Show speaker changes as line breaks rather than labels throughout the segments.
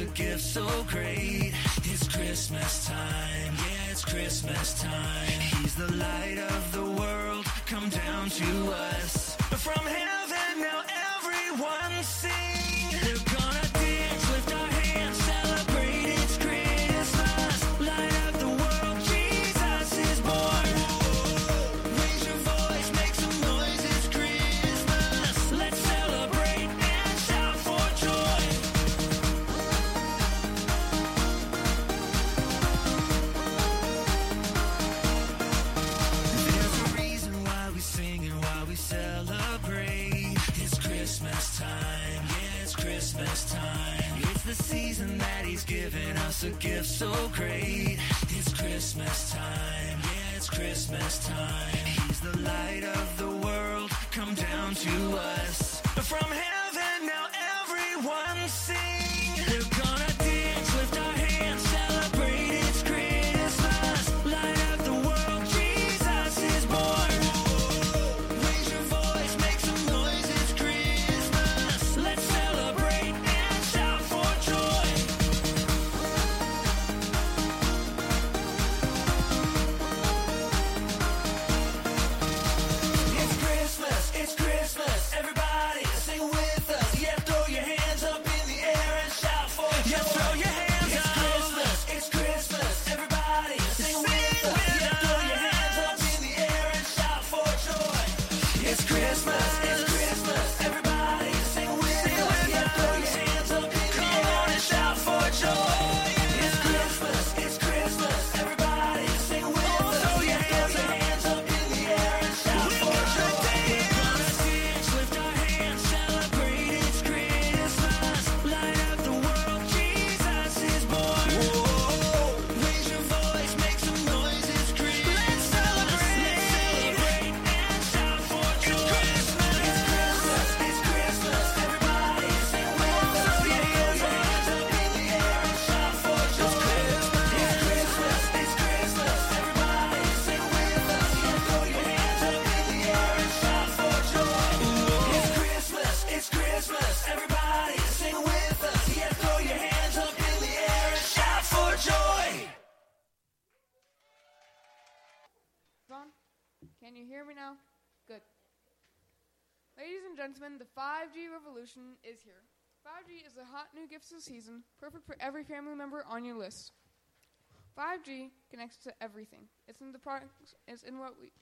a gift so great. It's Christmas time, yeah, it's Christmas time. He's the light of the world, come down to us. Christmas time. He's the light of
can you hear me now? Good. Ladies and gentlemen, the 5G revolution is here. 5G is a hot new gift of the season, perfect for every family member on your list. 5G connects to everything. It's in the products. It's in what we.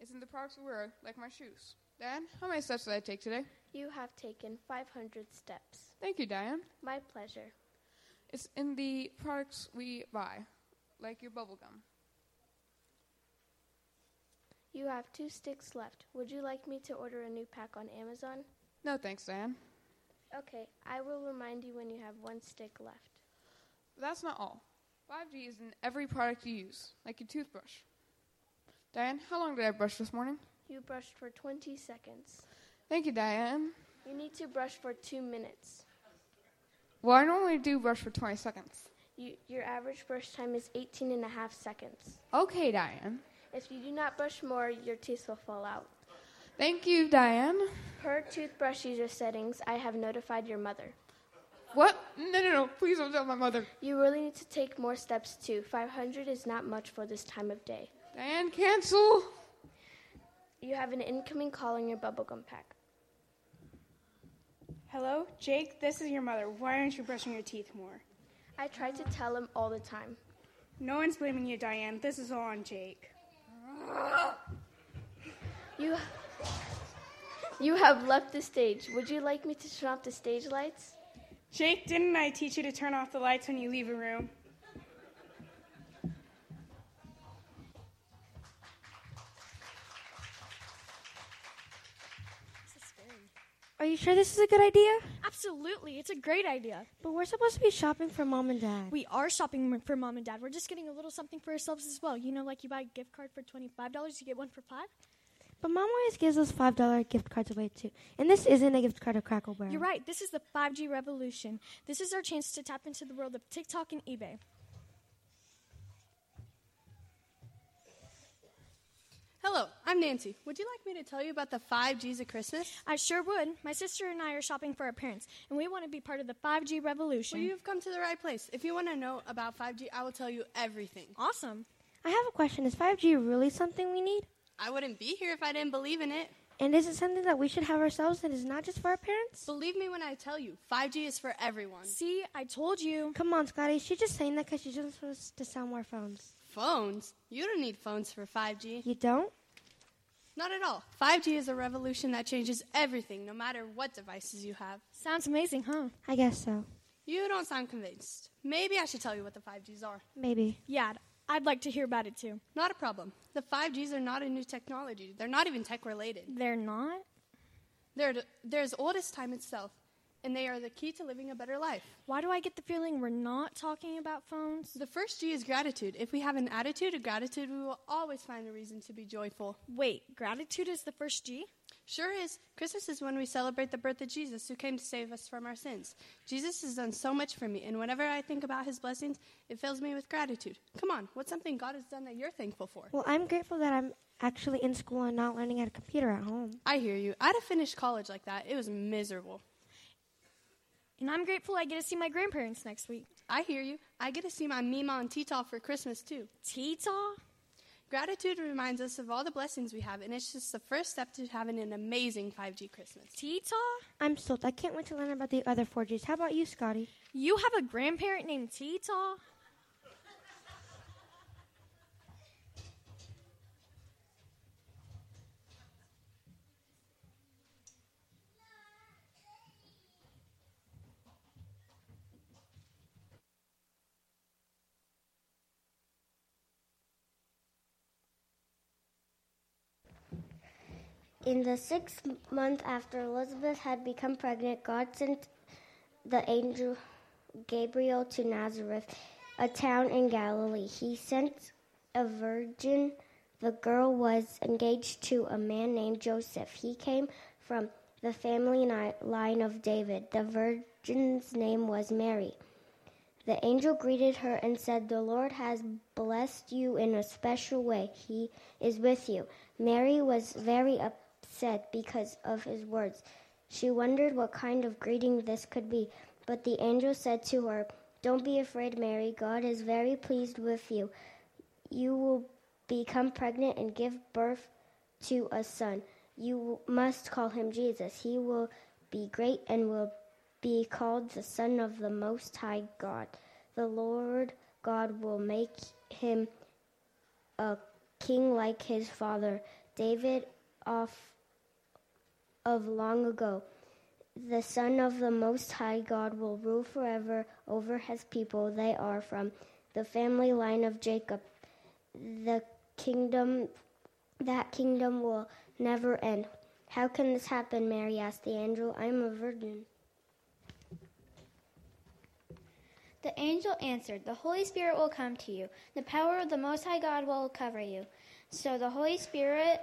It's in the products we wear, like my shoes. Dan, how many steps did I take today?
You have taken 500 steps.
Thank you, Diane.
My pleasure.
It's in the products we buy, like your bubble gum.
You have two sticks left. Would you like me to order a new pack on Amazon?
No thanks, Diane.
Okay, I will remind you when you have one stick left.
But that's not all. 5G is in every product you use, like your toothbrush. Diane, how long did I brush this morning?
You brushed for 20 seconds.
Thank you, Diane.
You need to brush for two minutes.
Well, I normally do brush for 20 seconds.
You, your average brush time is 18 and a half seconds.
Okay, Diane.
If you do not brush more, your teeth will fall out.
Thank you, Diane.
Per toothbrush user settings, I have notified your mother.
What? No, no, no. Please don't tell my mother.
You really need to take more steps too. 500 is not much for this time of day.
Diane, cancel.
You have an incoming call in your bubblegum pack.
Hello, Jake, this is your mother. Why aren't you brushing your teeth more?
I try to tell him all the time.
No one's blaming you, Diane. This is all on Jake.
You You have left the stage. Would you like me to turn off the stage lights?
Jake, didn't I teach you to turn off the lights when you leave a room?
Are you sure this is a good idea?
Absolutely, it's a great idea.
But we're supposed to be shopping for mom and dad.
We are shopping for mom and dad. We're just getting a little something for ourselves as well. You know, like you buy a gift card for $25, you get one for five.
But mom always gives us $5 gift cards away too. And this isn't a gift card of Cracker Barrel.
You're right, this is the 5G revolution. This is our chance to tap into the world of TikTok and eBay.
Hello, I'm Nancy. Would you like me to tell you about the five G's of Christmas?
I sure would. My sister and I are shopping for our parents, and we want to be part of the 5G revolution.
Well, you've come to the right place. If you want to know about 5G, I will tell you everything.
awesome.
I have a question. Is 5G really something we need?
I wouldn't be here if I didn't believe in it.
And is it something that we should have ourselves and is not just for our parents?
Believe me when I tell you, 5G is for everyone.
See, I told you.
Come on, Scotty. She's just saying that because she just wants to sell more phones.
Phones? You don't need phones for 5G.
You don't?
Not at all. 5G is a revolution that changes everything, no matter what devices you have.
Sounds amazing, huh?
I guess so.
You don't sound convinced. Maybe I should tell you what the 5Gs are.
Maybe.
Yeah, I'd like to hear about it too.
Not a problem. The 5Gs are not a new technology. They're not even tech related.
They're not?
They're, they're as old as time itself, and they are the key to living a better life.
Why do I get the feeling we're not talking about phones?
The first G is gratitude. If we have an attitude of gratitude, we will always find a reason to be joyful.
Wait, gratitude is the first G?
Sure is. Christmas is when we celebrate the birth of Jesus, who came to save us from our sins. Jesus has done so much for me, and whenever I think about his blessings, it fills me with gratitude. Come on, what's something God has done that you're thankful for?
Well, I'm grateful that I'm actually in school and not learning at a computer at home.
I hear you. I'd have finished college like that. It was miserable.
And I'm grateful I get to see my grandparents next week.
I hear you. I get to see my Mima and Tita for Christmas, too.
Tita?
Gratitude reminds us of all the blessings we have, and it's just the first step to having an amazing 5G Christmas.
Tita?
I'm stoked. I can't wait to learn about the other 4Gs. How about you, Scotty?
You have a grandparent named Tita?
In the sixth month after Elizabeth had become pregnant, God sent the angel Gabriel to Nazareth, a town in Galilee. He sent a virgin. The girl was engaged to a man named Joseph. He came from the family line of David. The virgin's name was Mary. The angel greeted her and said, The Lord has blessed you in a special way. He is with you. Mary was very upset because of his words. She wondered what kind of greeting this could be. But the angel said to her, Don't be afraid, Mary. God is very pleased with you. You will become pregnant and give birth to a son. You must call him Jesus. He will be great and will be called the Son of the Most High God. The Lord God will make him a king like his father David off of long ago. The Son of the Most High God will rule forever over his people. They are from the family line of Jacob. The kingdom, that kingdom will never end. How can this happen? Mary asked the angel. I am a virgin.
The angel answered, The Holy Spirit will come to you. The power of the Most High God will cover you. So the Holy Spirit,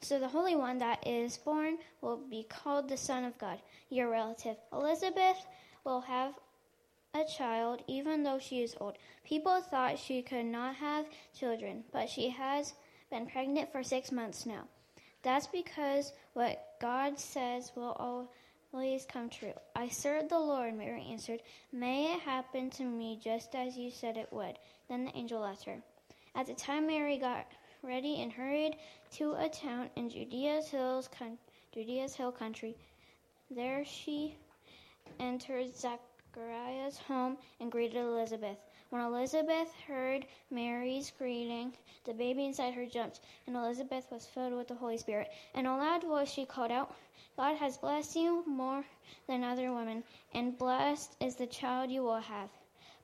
so the Holy One that is born will be called the Son of God. Your relative Elizabeth will have a child even though she is old. People thought she could not have children, but she has been pregnant for six months now. That's because what God says will always come true. I serve the Lord, Mary answered. May it happen to me just as you said it would. Then the angel left her. At the time Mary got ready and hurried to a town in Judea's hills, con- Judea's hill country. There she entered Zachariah's home and greeted Elizabeth. When Elizabeth heard Mary's greeting, the baby inside her jumped, and Elizabeth was filled with the Holy Spirit. In a loud voice, she called out, God has blessed you more than other women, and blessed is the child you will have.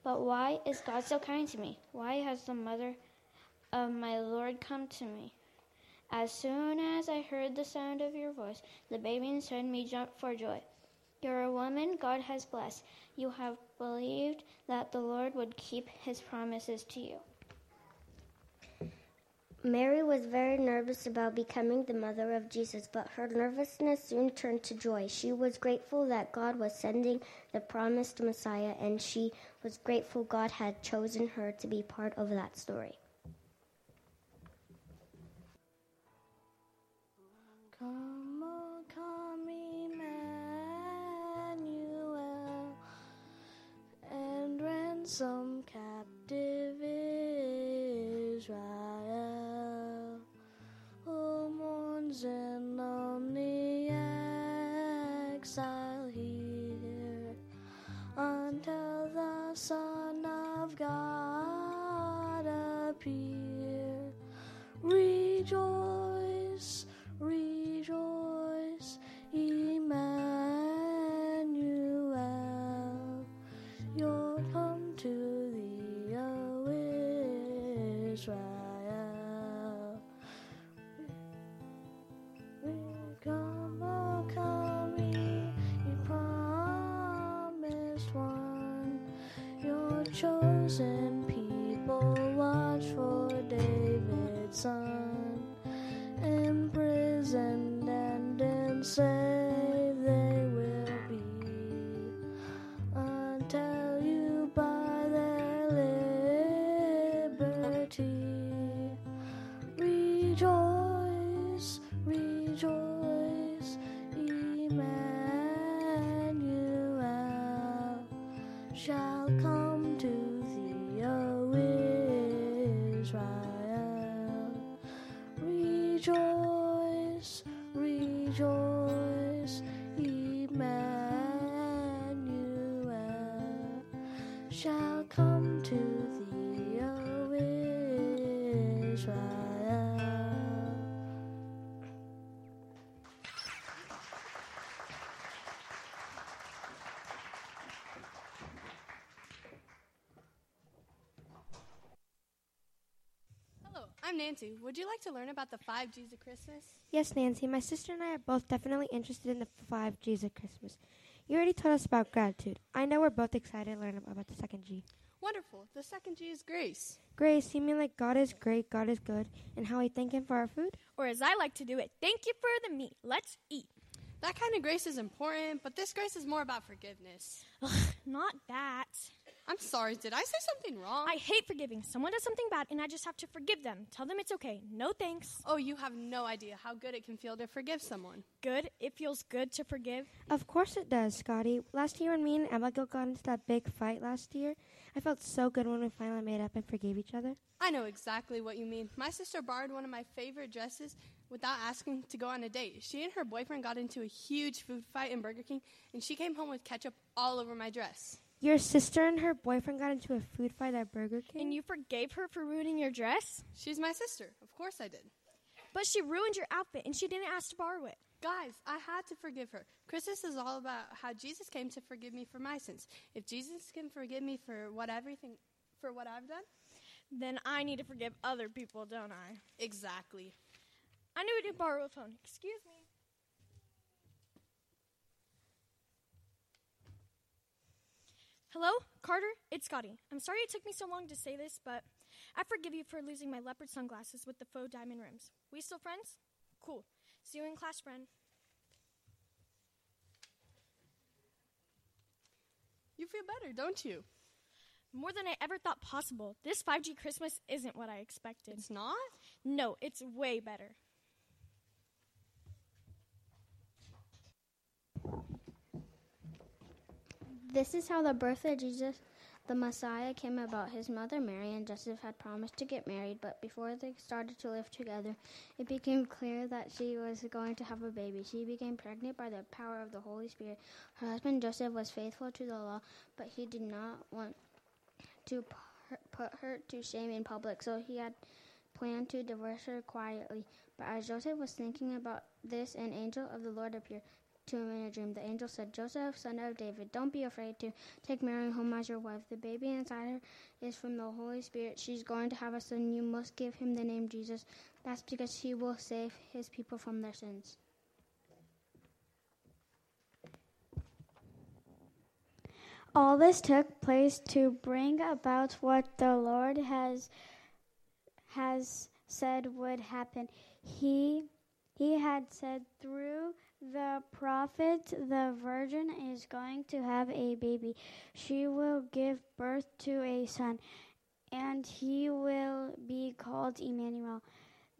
But why is God so kind to me? Why has the mother of my Lord come to me? As soon as I heard the sound of your voice, the baby inside me jumped for joy. You're a woman God has blessed. You have believed that the Lord would keep his promises to you.
Mary was very nervous about becoming the mother of Jesus, but her nervousness soon turned to joy. She was grateful that God was sending the promised Messiah, and she was grateful God had chosen her to be part of that story.
Come, oh, come, Emmanuel, and ransom captive Israel, who mourns in lonely exile here, until the Son of God appear. Rejoice, rejoice, Israel. Come, oh, ye, ye promised one. Your chosen
Nancy. Would you like to learn about the five G's of Christmas?
Yes, Nancy, my sister and I are both definitely interested in the five G's of Christmas. You already told us about gratitude. I know we're both excited to learn about the second G.
Wonderful. The second G is grace.
Grace, you mean like God is great, God is good, and how we thank Him for our food?
Or as I like to do it, thank you for the meat. Let's eat.
That kind of grace is important, but this grace is more about forgiveness.
Ugh, Not that.
I'm sorry, did I say something wrong?
I hate forgiving. Someone does something bad and I just have to forgive them. Tell them it's okay. No thanks.
Oh, you have no idea how good it can feel to forgive someone.
Good. It feels good to forgive.
Of course it does, Scotty. Last year when me and Abigail got into that big fight last year, I felt so good when we finally made up and forgave each other.
I know exactly what you mean. My sister borrowed one of my favorite dresses without asking to go on a date. She and her boyfriend got into a huge food fight in Burger King, and she came home with ketchup all over my dress.
Your sister and her boyfriend got into a food fight at Burger King?
And you forgave her for ruining your dress?
She's my sister. Of course I did.
But she ruined your outfit and she didn't ask to borrow it.
Guys, I had to forgive her. Christmas is all about how Jesus came to forgive me for my sins. If Jesus can forgive me for what everything for what I've done,
then I need to forgive other people, don't I?
Exactly.
I knew we didn't borrow a phone. Excuse me. Hello, Carter? It's Scotty. I'm sorry it took me so long to say this, but I forgive you for losing my leopard sunglasses with the faux diamond rims. We still friends? Cool. See you in class, friend.
You feel better, don't you?
More than I ever thought possible. This 5G Christmas isn't what I expected.
It's not?
No, it's way better.
This is how the birth of Jesus, the Messiah, came about. His mother Mary and Joseph had promised to get married, but before they started to live together, it became clear that she was going to have a baby. She became pregnant by the power of the Holy Spirit. Her husband Joseph was faithful to the law, but he did not want to put her to shame in public, so he had planned to divorce her quietly. But as Joseph was thinking about this, an angel of the Lord appeared to him in a dream. The angel said, Joseph, son of David, don't be afraid to take Mary home as your wife. The baby inside her is from the Holy Spirit. She's going to have a son. You must give him the name Jesus. That's because he will save his people from their sins.
All this took place to bring about what the Lord has has said would happen. He he had said through the prophet the virgin is going to have a baby. She will give birth to a son and he will be called Emmanuel.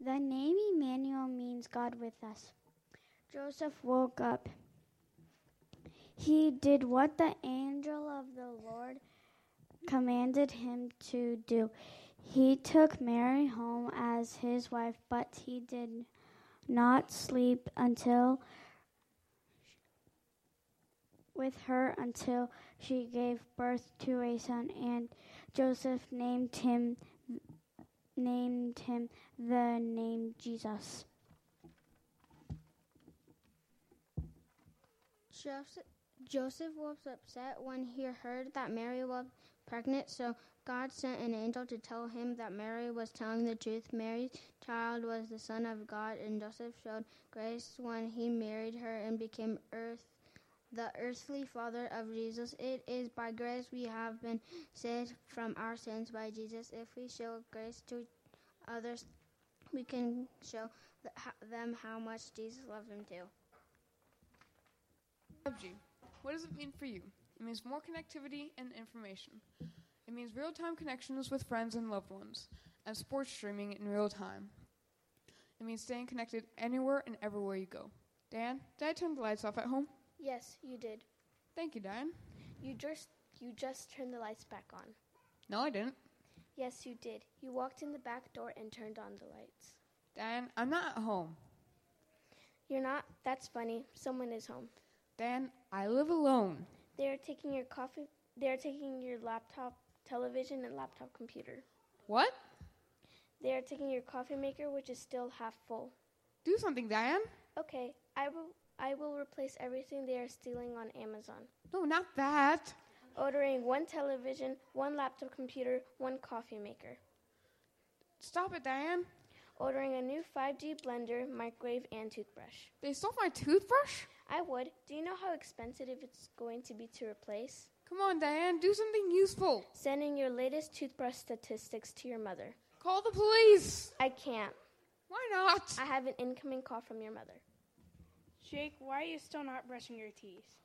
The name Emmanuel means God with us. Joseph woke up. He did what the angel of the Lord commanded him to do. He took Mary home as his wife, but he did not sleep until with her until she gave birth to a son and Joseph named him named him the name Jesus.
Joseph, Joseph was upset when he heard that Mary was pregnant, so God sent an angel to tell him that Mary was telling the truth. Mary's child was the Son of God, and Joseph showed grace when he married her and became earth, the earthly father of Jesus. It is by grace we have been saved from our sins by Jesus. If we show grace to others, we can show them how much Jesus loved them too.
5G. What does it mean for you? It means more connectivity and information. It means real time connections with friends and loved ones, and sports streaming in real time. It means staying connected anywhere and everywhere you go. Dan, did I turn the lights off at home?
Yes, you did.
Thank you, Diane.
You just you just turned the lights back on.
No, I didn't.
Yes, you did. You walked in the back door and turned on the lights.
Diane, I'm not at home.
You're not? That's funny. Someone is home.
Diane, I live alone.
They are taking your coffee. They are taking your laptop, television, and laptop computer.
What?
They are taking your coffee maker, which is still half full.
Do something, Diane.
Okay, I will. I will replace everything they are stealing on Amazon.
No, not that.
Ordering one television, one laptop computer, one coffee maker.
Stop it, Diane.
Ordering a new 5G blender, microwave, and toothbrush.
They stole my toothbrush?
I would. Do you know how expensive it's going to be to replace?
Come on, Diane, do something useful.
Sending your latest toothbrush statistics to your mother.
Call the police.
I can't.
Why not?
I have an incoming call from your mother.
Jake, why are you still not brushing your teeth?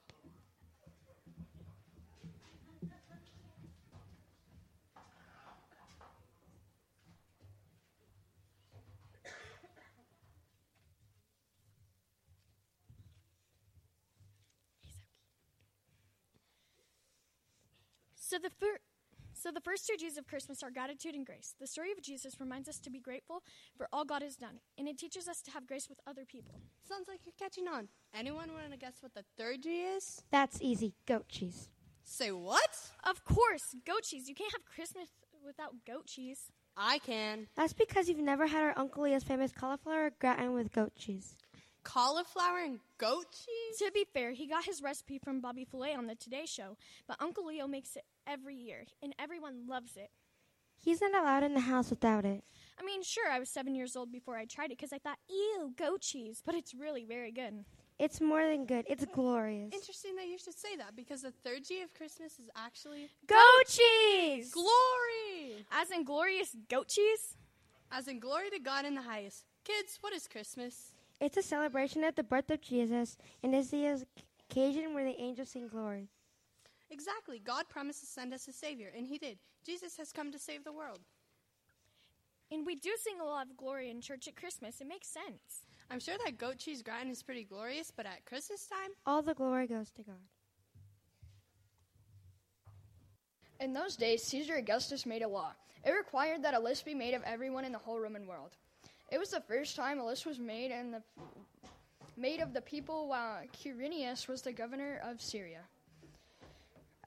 So the fir- so the first two G's of Christmas are gratitude and grace. The story of Jesus reminds us to be grateful for all God has done, and it teaches us to have grace with other people.
Sounds like you're catching on. Anyone want to guess what the third G is?
That's easy. Goat cheese.
Say what?
Of course, goat cheese. You can't have Christmas without goat cheese.
I can.
That's because you've never had our Uncle Leo's famous cauliflower gratin with goat cheese.
Cauliflower and goat cheese?
To be fair, he got his recipe from Bobby Flay on the Today Show, but Uncle Leo makes it every year, and everyone loves it.
He's not allowed in the house without it.
I mean, sure, I was seven years old before I tried it because I thought, ew, goat cheese, but it's really very good.
It's more than good. It's glorious.
Interesting that you should say that because the third G of Christmas is actually
Goat cheese!
glory.
As in glorious goat cheese?
As in glory to God in the highest. Kids, what is Christmas?
It's a celebration of the birth of Jesus and is the occasion where the angels sing glory.
Exactly. God promised to send us a Savior, and He did. Jesus has come to save the world.
And we do sing a lot of glory in church at Christmas. It makes sense.
I'm sure that goat cheese gratin is pretty glorious, but at Christmas time,
All the glory goes to God.
In those days, Caesar Augustus made a law. It required that a list be made of everyone in the whole Roman world. It was the first time a list was made and the made of the people while Quirinius was the governor of Syria.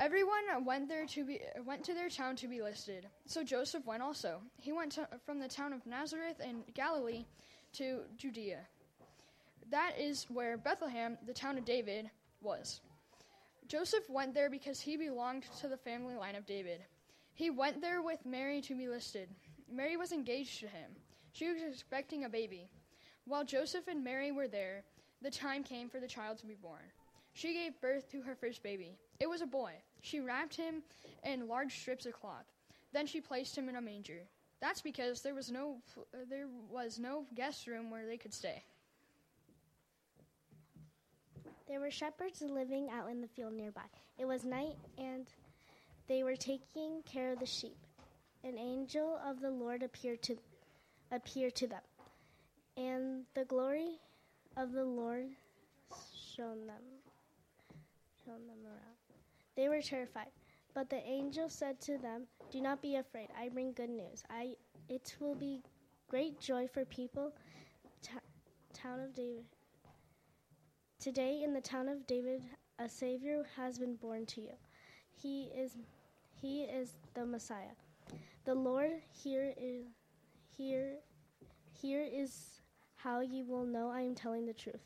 Everyone went there to be went to their town to be listed. So Joseph went also. He went to, from the town of Nazareth in Galilee to Judea. That is where Bethlehem, the town of David, was. Joseph went there because he belonged to the family line of David. He went there with Mary to be listed. Mary was engaged to him. She was expecting a baby. While Joseph and Mary were there, the time came for the child to be born. She gave birth to her first baby. It was a boy. She wrapped him in large strips of cloth. Then she placed him in a manger. That's because there was no there was no guest room where they could stay.
There were shepherds living out in the field nearby. It was night, and they were taking care of the sheep. An angel of the Lord appeared to appeared to them, and the glory of the Lord
shone them shown them around. They were terrified, but the angel said to them, "Do not be afraid. I bring good news. I it will be great joy for people ta- town of David. Today in the town of David a savior has been born to you. He is he is the Messiah. The Lord here is here here is how you will know I am telling the truth.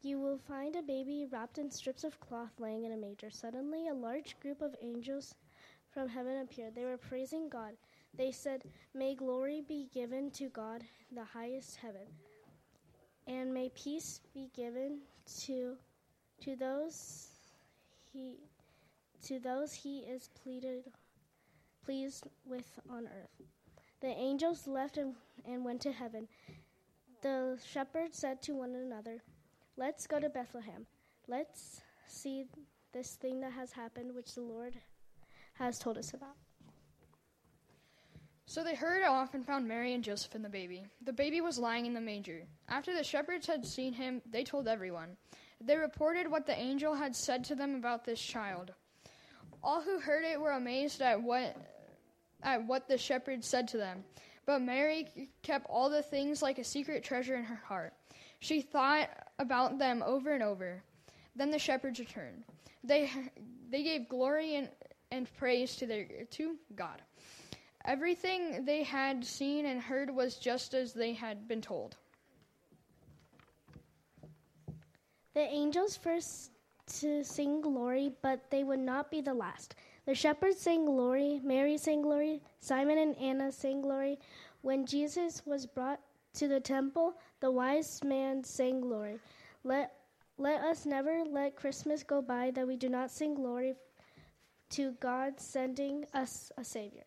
You will find a baby wrapped in strips of cloth laying in a manger. Suddenly, a large group of angels from heaven appeared. They were praising God. They said, May glory be given to God, the highest heaven, and may peace be given to to those he to those he is pleaded pleased with on earth. The angels left and, and went to heaven. The shepherds said to one another, Let's go to Bethlehem. Let's see this thing that has happened, which the Lord has told us about.
So they hurried off and found Mary and Joseph and the baby. The baby was lying in the manger. After the shepherds had seen him, they told everyone. They reported what the angel had said to them about this child. All who heard it were amazed at what at what the shepherds said to them. But Mary kept all the things like a secret treasure in her heart. She thought about them over and over. Then the shepherds returned. They they gave glory and, and praise to their to God. Everything they had seen and heard was just as they had been told.
The angels first to sing glory, but they would not be the last. The shepherds sang glory, Mary sang glory, Simeon and Anna sang glory. When Jesus was brought to the temple, the wise man sang glory. Let let us never let Christmas go by that we do not sing glory to God sending us a savior.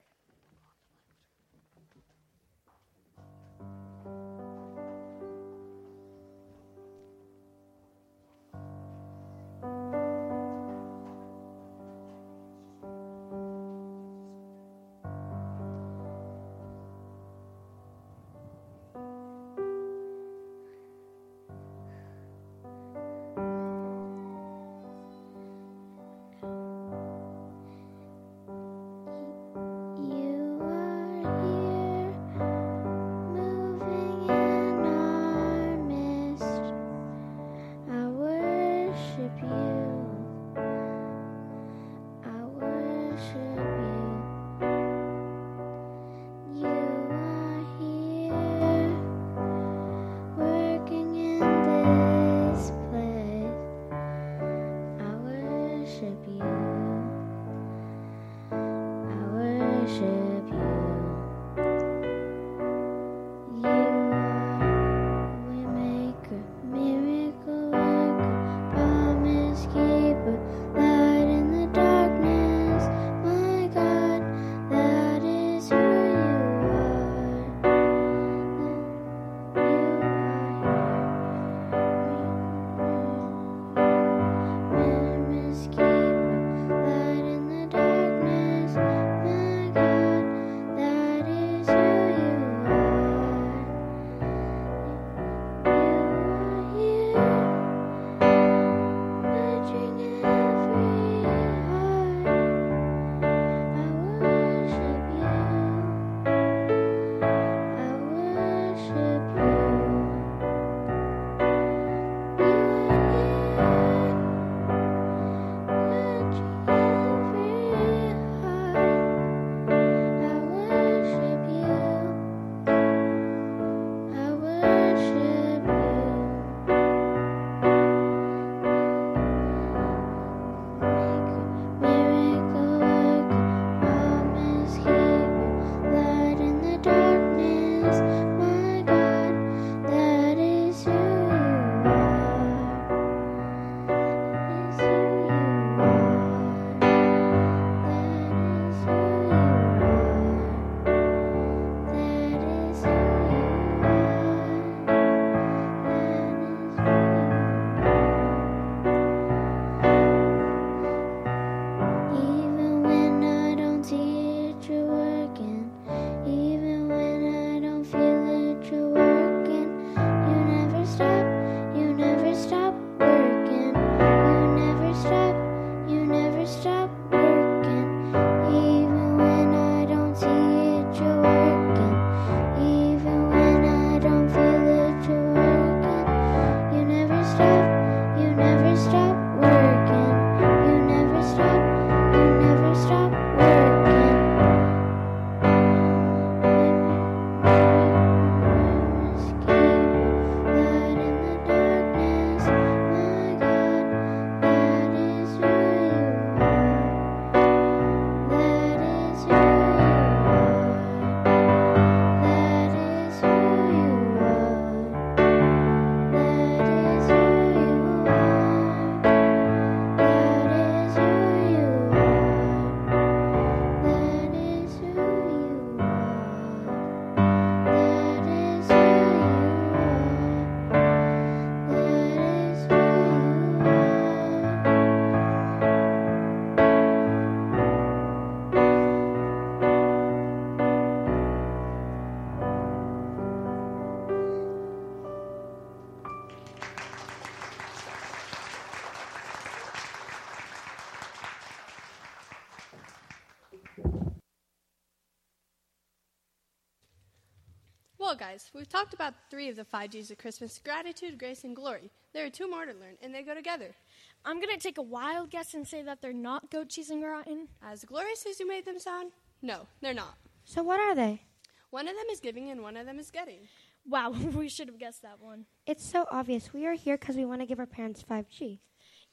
Guys. We've talked about three of the five G's of Christmas gratitude, grace, and glory. There are two more to learn, and they go together.
I'm going to take a wild guess and say that they're not goat cheese and gratin.
As glorious as you made them sound, no, they're not.
So what are they?
One of them is giving, and one of them is getting.
Wow, we should have guessed that one.
It's so obvious. We are here because we want to give our parents 5G.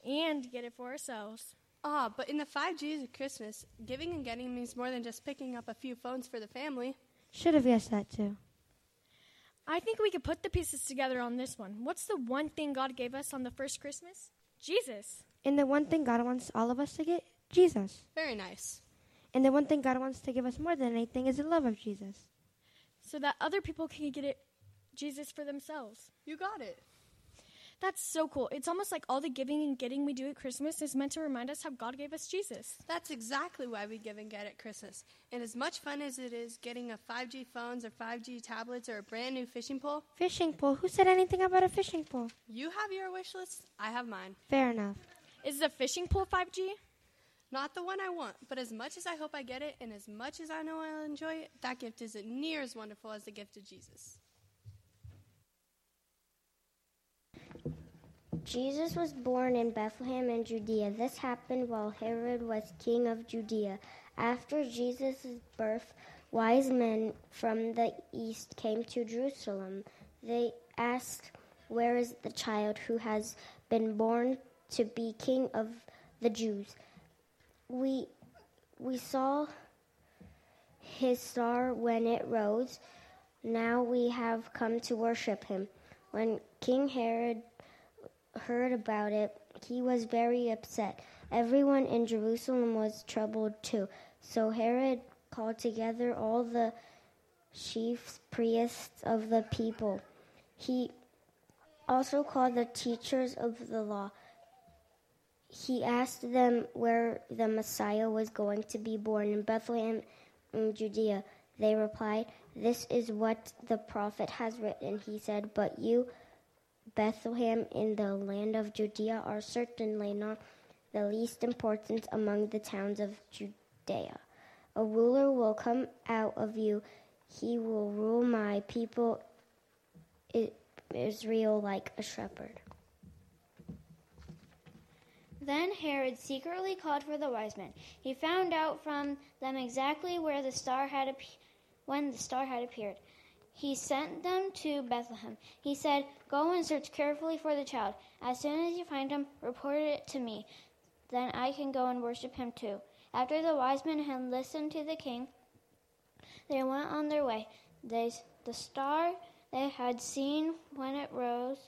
And get it for ourselves.
Ah, but in the five G's of Christmas, giving and getting means more than just picking up a few phones for the family.
Should have guessed that too.
I think we could put the pieces together on this one. What's the one thing God gave us on the first Christmas? Jesus.
And the one thing God wants all of us to get? Jesus.
Very nice.
And the one thing God wants to give us more than anything is the love of Jesus.
So that other people can get it Jesus for themselves.
You got it.
That's so cool. It's almost like all the giving and getting we do at Christmas is meant to remind us how God gave us Jesus.
That's exactly why we give and get at Christmas. And as much fun as it is getting a 5G phones or 5G tablets or a brand new fishing pole,
Fishing pole. Who said anything about a fishing pole?
you have your wish list, I have mine.
Fair enough.
Is the fishing pole 5G?
Not the one I want, but as much as I hope I get it and as much as I know I'll enjoy it, that gift isn't near as wonderful as the gift of Jesus.
Jesus was born in Bethlehem in Judea. This happened while Herod was king of Judea. After Jesus' birth, wise men from the east came to Jerusalem. They asked, Where is the child who has been born to be king of the Jews? We, we saw his star when it rose. Now we have come to worship him. When King Herod heard about it, he was very upset. Everyone in Jerusalem was troubled too. So Herod called together all the chief priests of the people. He also called the teachers of the law. He asked them where the Messiah was going to be born in Bethlehem in Judea. They replied, This is what the prophet has written. He said, But you, Bethlehem in the land of Judea are certainly not the least important among the towns of Judea. A ruler will come out of you. He will rule my people Israel like a shepherd.
Then Herod secretly called for the wise men. He found out from them exactly where the star had when the star had appeared. He sent them to Bethlehem. He said, Go and search carefully for the child. As soon as you find him, report it to me. Then I can go and worship him too. After the wise men had listened to the king, they went on their way. They, the star they had seen when it rose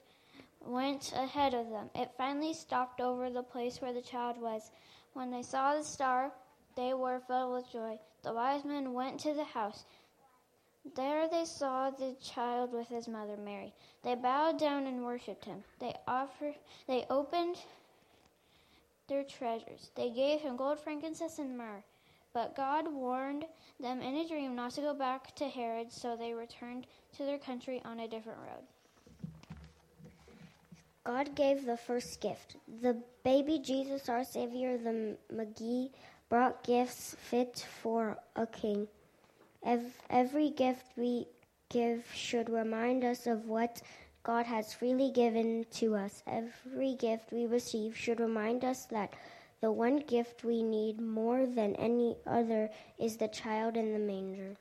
went ahead of them. It finally stopped over the place where the child was. When they saw the star, they were filled with joy. The wise men went to the house. There they saw the child with his mother Mary. They bowed down and worshipped him. They offered they opened their treasures. They gave him gold, frankincense, and myrrh. But God warned them in a dream not to go back to Herod, so they returned to their country on a different road.
God gave the first gift. The baby Jesus, our Savior, the Magi, brought gifts fit for a king. Ev- Every gift we give should remind us of what God has freely given to us. Every gift we receive should remind us that the one gift we need more than any other is the child in the manger.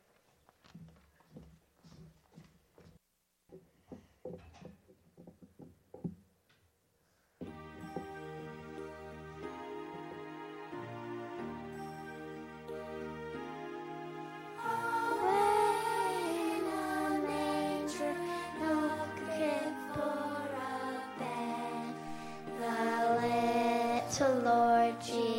Jesus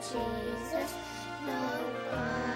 Jesus,
no
one.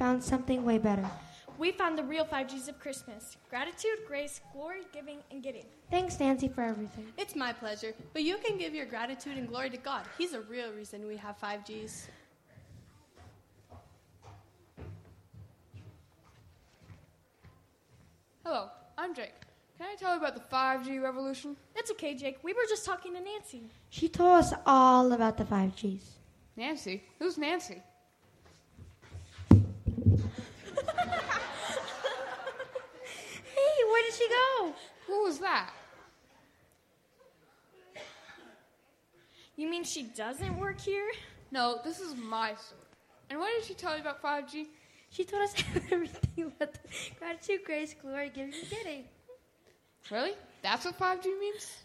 Found something way better.
We found the real five G's of Christmas gratitude, grace, glory, giving, and getting.
Thanks, Nancy, for everything.
It's my pleasure. But you can give your gratitude and glory to God. He's a real reason we have five G's.
Hello, I'm Jake. Can I tell you about the 5G revolution?
That's okay, Jake. We were just talking to Nancy.
She told us all about the 5Gs.
Nancy? Who's Nancy?
Where did she go?
Who was that?
You mean she doesn't work here?
No, this is my store. And what did she tell you about 5G?
She told us everything about the gratitude, grace, glory, giving, and getting.
Really? That's what 5G means?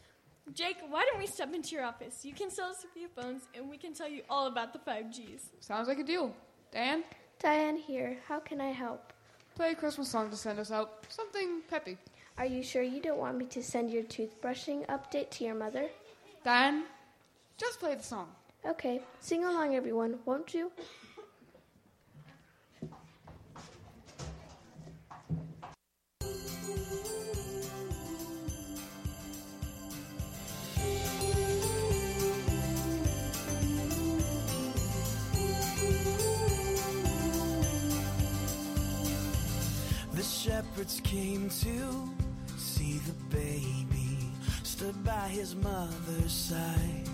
Jake, why don't we step into your office? You can sell us a few phones, and we can tell you all about the 5Gs.
Sounds like a deal. Dan,
Diane here. How can I help?
play a Christmas song to send us out. Something peppy.
Are you sure you don't want me to send your toothbrushing update to your mother?
Dan, just play the song.
Okay, sing along, everyone, won't you?
The shepherds came to see the baby, stood by his mother's side.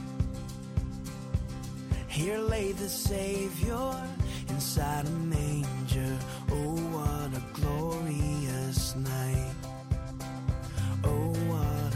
Here lay the Savior inside a manger. Oh, what a glorious night! Oh, what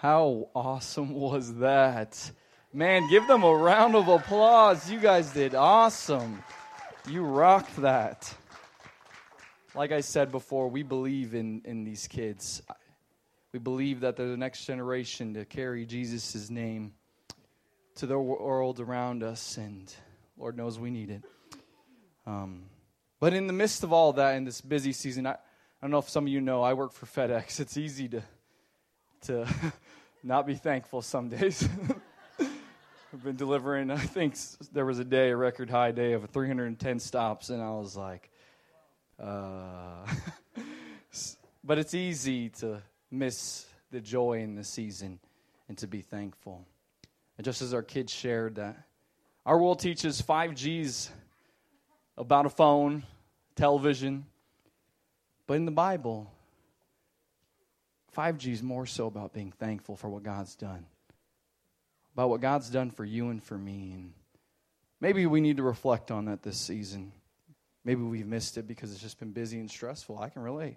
How
awesome was that? Man, give them a round of applause. You guys did awesome. You rocked that. Like I said before, we believe in, in these kids. We believe that they're the next generation to carry Jesus' name to the world around us, and Lord knows we need it. Um, but in the midst of all that, in this busy season, I, I don't know if some of you know, I work for FedEx. It's easy to to not be thankful some days. I've been delivering, I think there was a day, a record high day of 310 stops, and I was like, uh. But it's easy to miss the joy in the season and to be thankful. And just as our kids shared that, our world teaches five G's about a phone, television, but in the Bible, 5G is more so about being thankful for what God's done, about what God's done for you and for me. And maybe we need to reflect on that this season. Maybe we've missed it because it's just been busy and stressful. I can relate.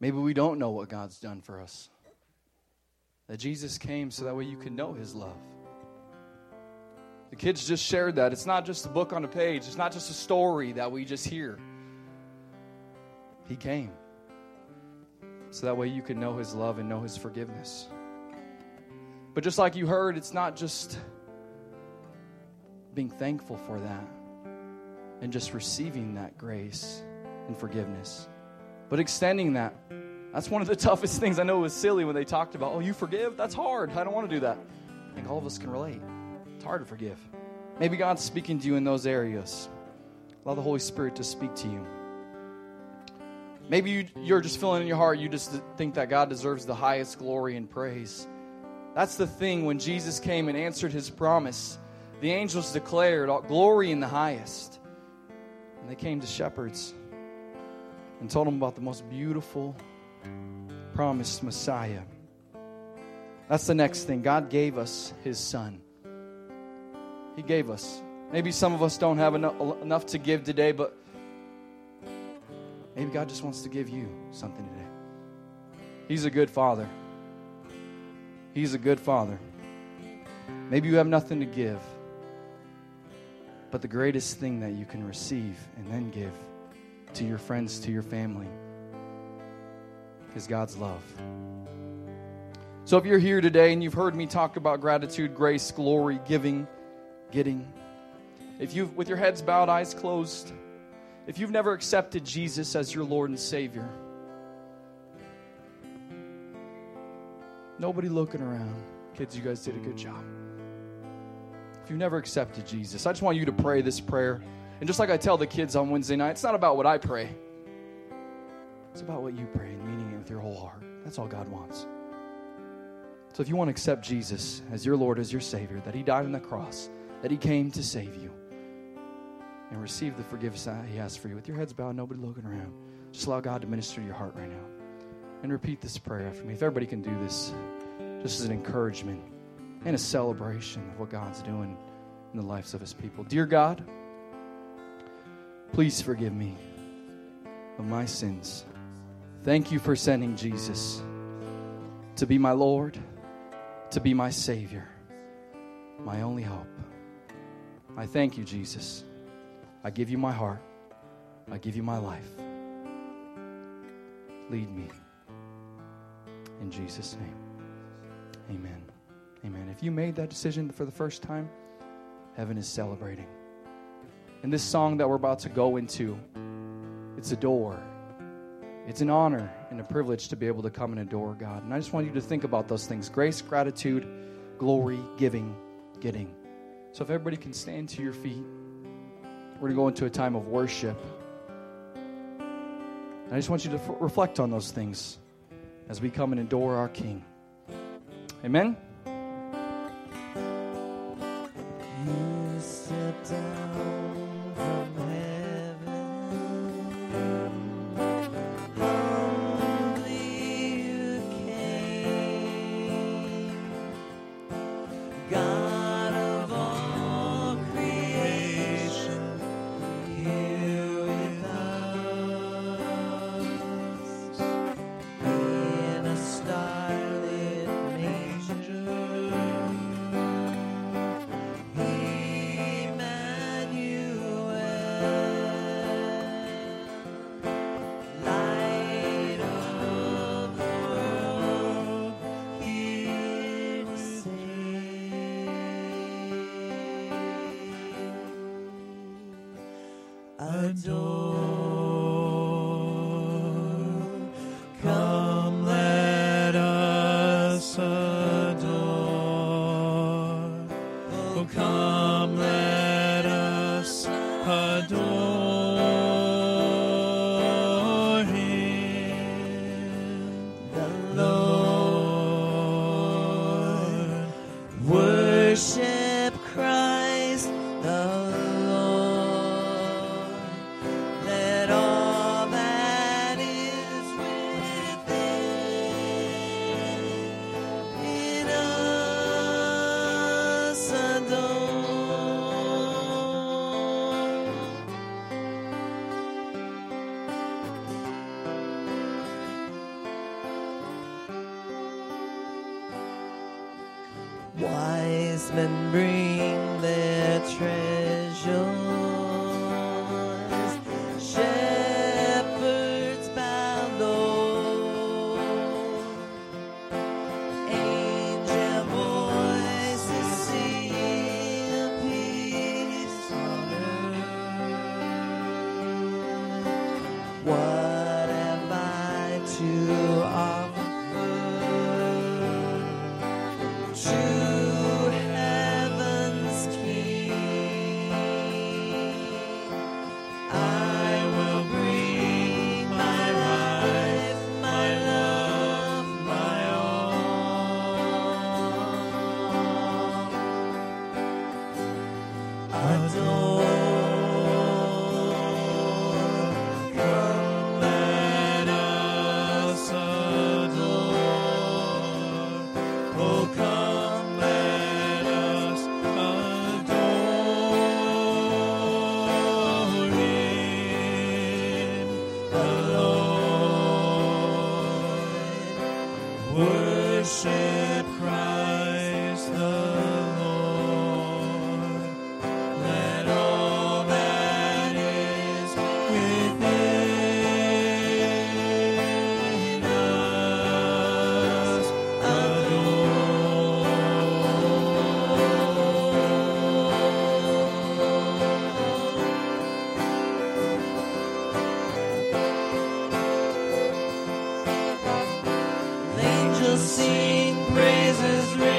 Maybe we don't know what God's done for us. That Jesus came so that way you can know his love. The kids just shared that. It's not just a book on a page, it's not just a story that we just hear. He came so that way you can know his love and know his forgiveness. But just like you heard, it's not just being thankful for that and just receiving that grace and forgiveness, but extending that. That's one of the toughest things. I know it was silly when they talked about, oh, you forgive? That's hard. I don't want to do that. I think all of us can relate. It's hard to forgive. Maybe God's speaking to you in those areas. Allow the Holy Spirit to speak to you. Maybe you, you're just feeling in your heart, you just think that God deserves the highest glory and praise. That's the thing when Jesus came and answered his promise. The angels declared glory in the highest. And they came to shepherds and told them about the most beautiful promised Messiah. That's the next thing. God gave us his son. He gave us. Maybe some of us don't have enough, enough to give today, but maybe God just wants to give you something today. He's a good father. He's a good father. Maybe you have nothing to give, but the greatest thing that you can receive and then give to your friends, to your family, is God's love. So if you're here today and you've heard me talk about gratitude, grace, glory, giving, getting, if you've, with your heads bowed, eyes closed, if you've never accepted Jesus as your Lord and Savior, nobody looking around. Kids, you guys did a good job. If you've never accepted Jesus, I just want you to pray this prayer. And just like I tell the kids on Wednesday night, it's not about what I pray, it's about what you pray and meaning it with your whole heart. That's all God wants. So if you want to accept Jesus as your Lord, as your Savior, that He died on the cross, that He came to save you, and receive the forgiveness that He has for you, with your heads bowed, nobody looking around, just allow God to minister to your heart right now. And repeat this prayer after me. If everybody can do this, just as an encouragement and a celebration of what God's doing in the lives of His people. Dear God, please forgive me of my sins. Thank you for sending Jesus to be my Lord, to be my Savior, my only hope. I thank you, Jesus. I give you my heart. I give you my life. Lead me. In Jesus' name. Amen. Amen. If you made that decision for the first time, heaven is celebrating. And this song that we're about to go into, it's a door. It's an honor and a privilege to be able to come and adore God. And I just want you to think about those things grace, gratitude, glory, giving, getting. So if everybody can stand to your feet, we're going to go into a time of worship. And I just want you to f- reflect on those things as we come and adore our King. Amen.
Wise men bring sing, praises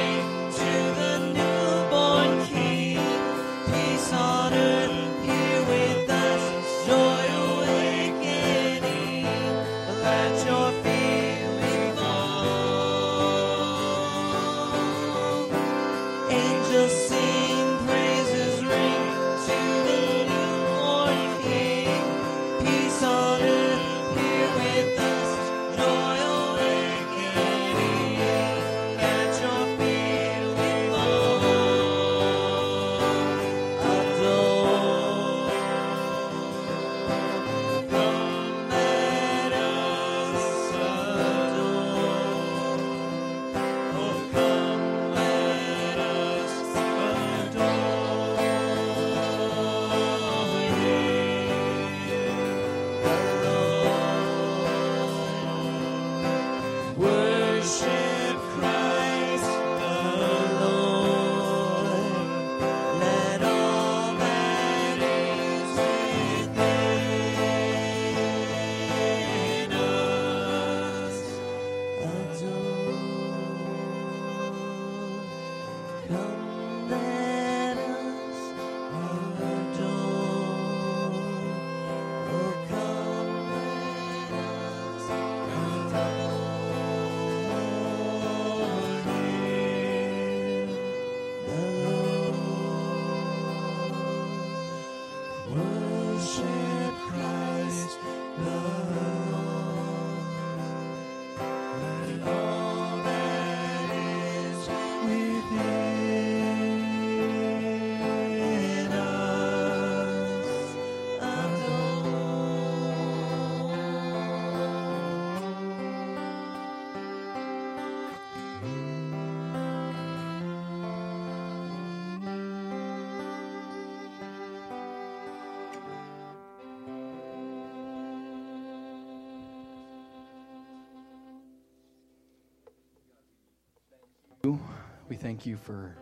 We
thank you for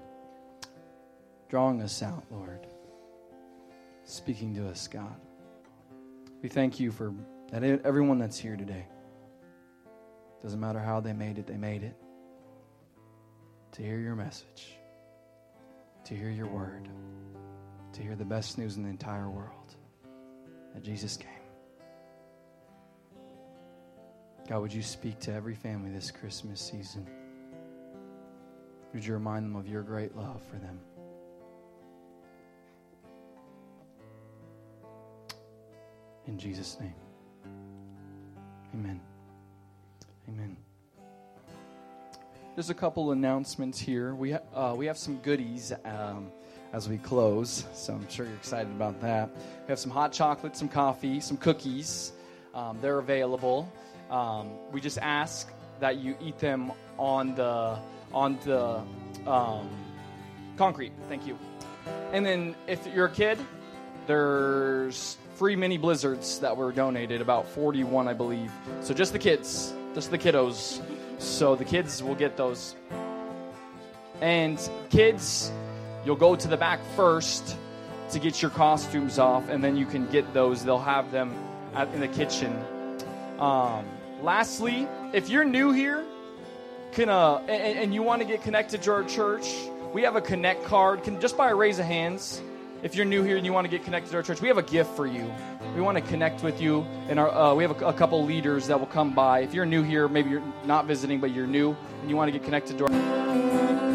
drawing us out, Lord. Speaking to us, God. We thank you for that everyone that's here today. Doesn't matter how they made it, they made it. To hear your message, to hear your word, to hear the best news in the entire world that Jesus came. God, would you speak to every family this Christmas season? Would you remind them of your great love for them? In Jesus' name. Amen. Amen. There's a couple announcements here. We, ha- uh, we have some goodies um, as we close, so I'm sure you're excited about that. We have some hot chocolate, some coffee, some cookies. Um, they're available. Um, we just ask that you eat them on the on the um, concrete. Thank you. And then if you're a kid, there's free mini blizzards that were donated, about 41, I believe. So just the kids, just the kiddos. So the kids will get those. And kids, you'll go to the back first to get your costumes off, and then you can get those. They'll have them at, in the kitchen. Um, lastly, if you're new here, can uh, and, and you want to get connected to our church, we have a connect card. Can just by a raise of hands, if you're new here and you want to get connected to our church, we have a gift for you. We want to connect with you, and our, uh, we have a, a couple leaders that will come by. If you're new here, maybe you're not visiting, but you're new, and you want to get connected to our